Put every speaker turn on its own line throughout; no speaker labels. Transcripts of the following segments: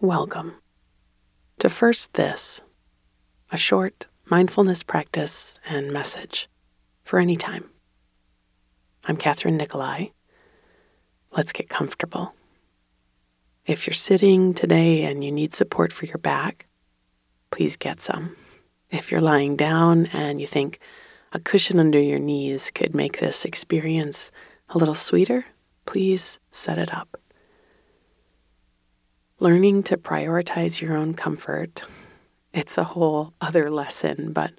welcome to First This, a short mindfulness practice and message for any time. I'm Katherine Nicolai. Let's get comfortable. If you're sitting today and you need support for your back, please get some. If you're lying down and you think a cushion under your knees could make this experience a little sweeter, please set it up. Learning to prioritize your own comfort, it's a whole other lesson, but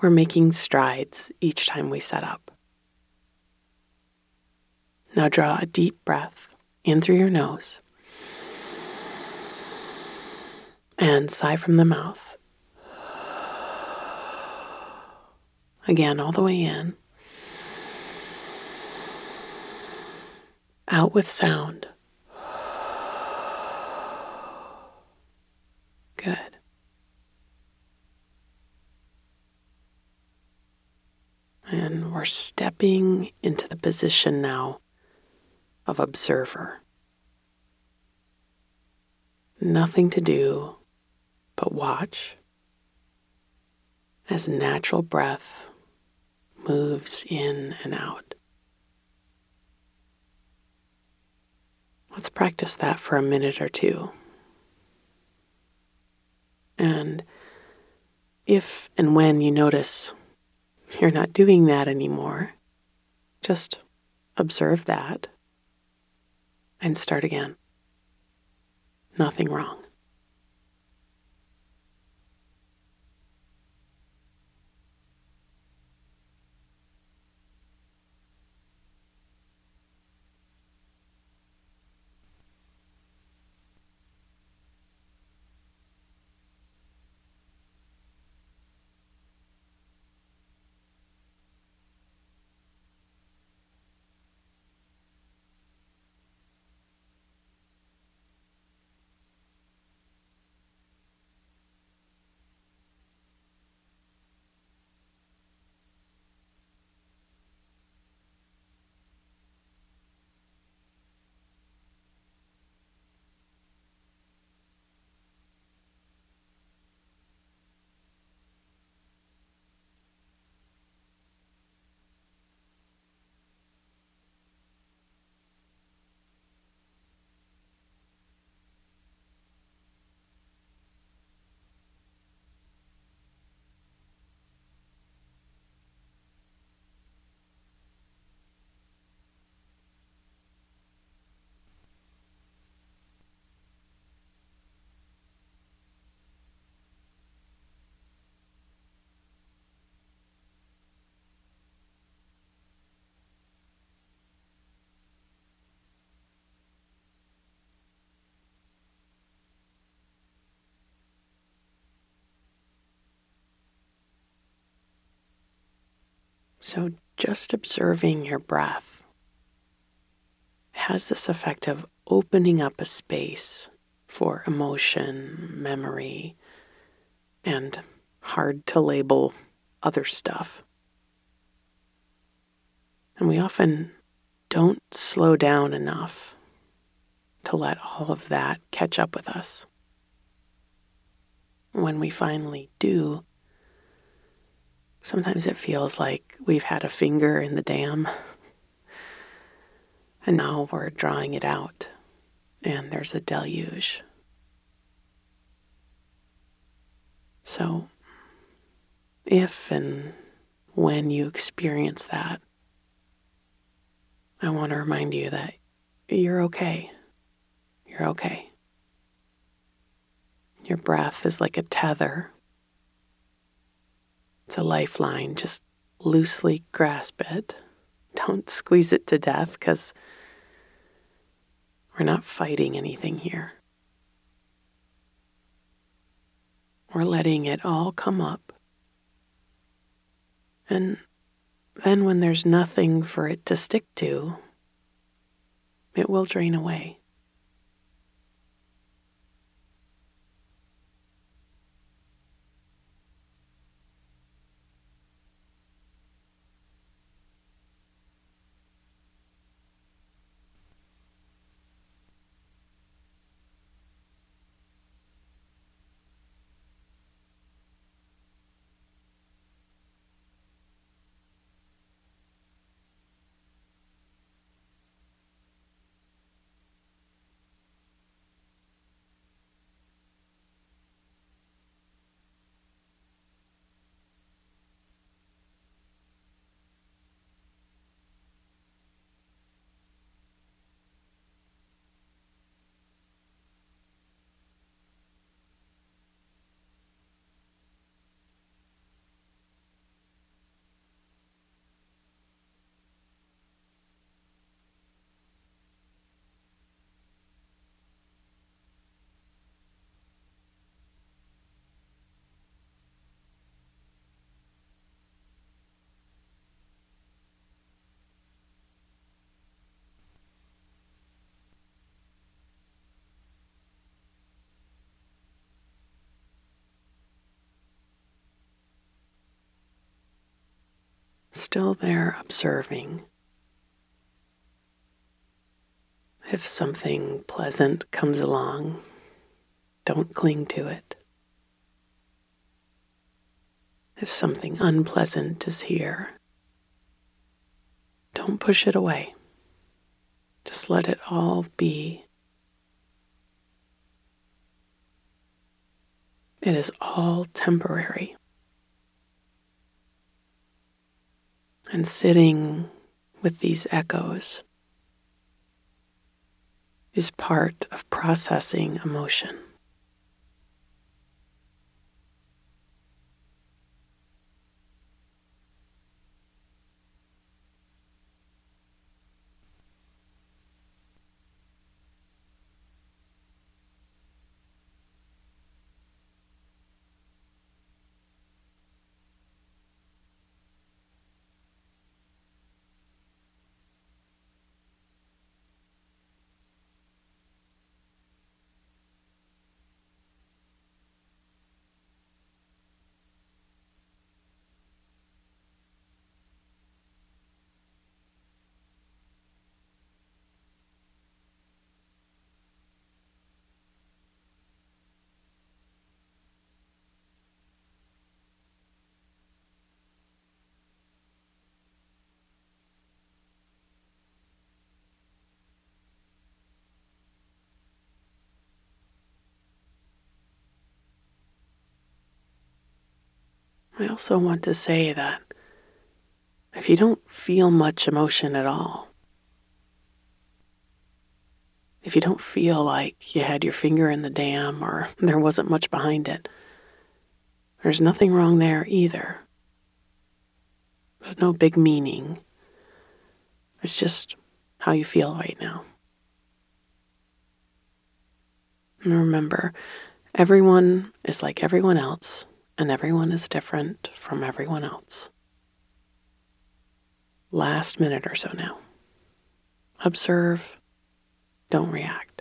we're making strides each time we set up. Now draw a deep breath in through your nose and sigh from the mouth. Again, all the way in. Out with sound. Good. And we're stepping into the position now of observer. Nothing to do but watch as natural breath moves in and out. Let's practice that for a minute or two. And if and when you notice you're not doing that anymore, just observe that and start again. Nothing wrong. So, just observing your breath has this effect of opening up a space for emotion, memory, and hard to label other stuff. And we often don't slow down enough to let all of that catch up with us. When we finally do, Sometimes it feels like we've had a finger in the dam and now we're drawing it out and there's a deluge. So, if and when you experience that, I want to remind you that you're okay. You're okay. Your breath is like a tether it's a lifeline. Just loosely grasp it. Don't squeeze it to death because we're not fighting anything here. We're letting it all come up. And then, when there's nothing for it to stick to, it will drain away. Still there observing. If something pleasant comes along, don't cling to it. If something unpleasant is here, don't push it away. Just let it all be. It is all temporary. And sitting with these echoes is part of processing emotion. I also want to say that if you don't feel much emotion at all, if you don't feel like you had your finger in the dam or there wasn't much behind it, there's nothing wrong there either. There's no big meaning. It's just how you feel right now. And remember, everyone is like everyone else and everyone is different from everyone else. Last minute or so now. Observe, don't react.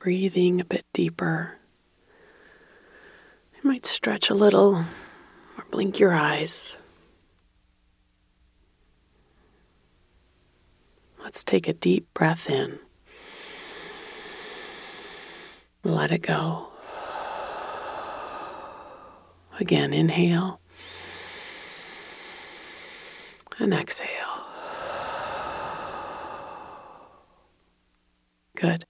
Breathing a bit deeper. You might stretch a little or blink your eyes. Let's take a deep breath in. Let it go. Again, inhale and exhale. Good.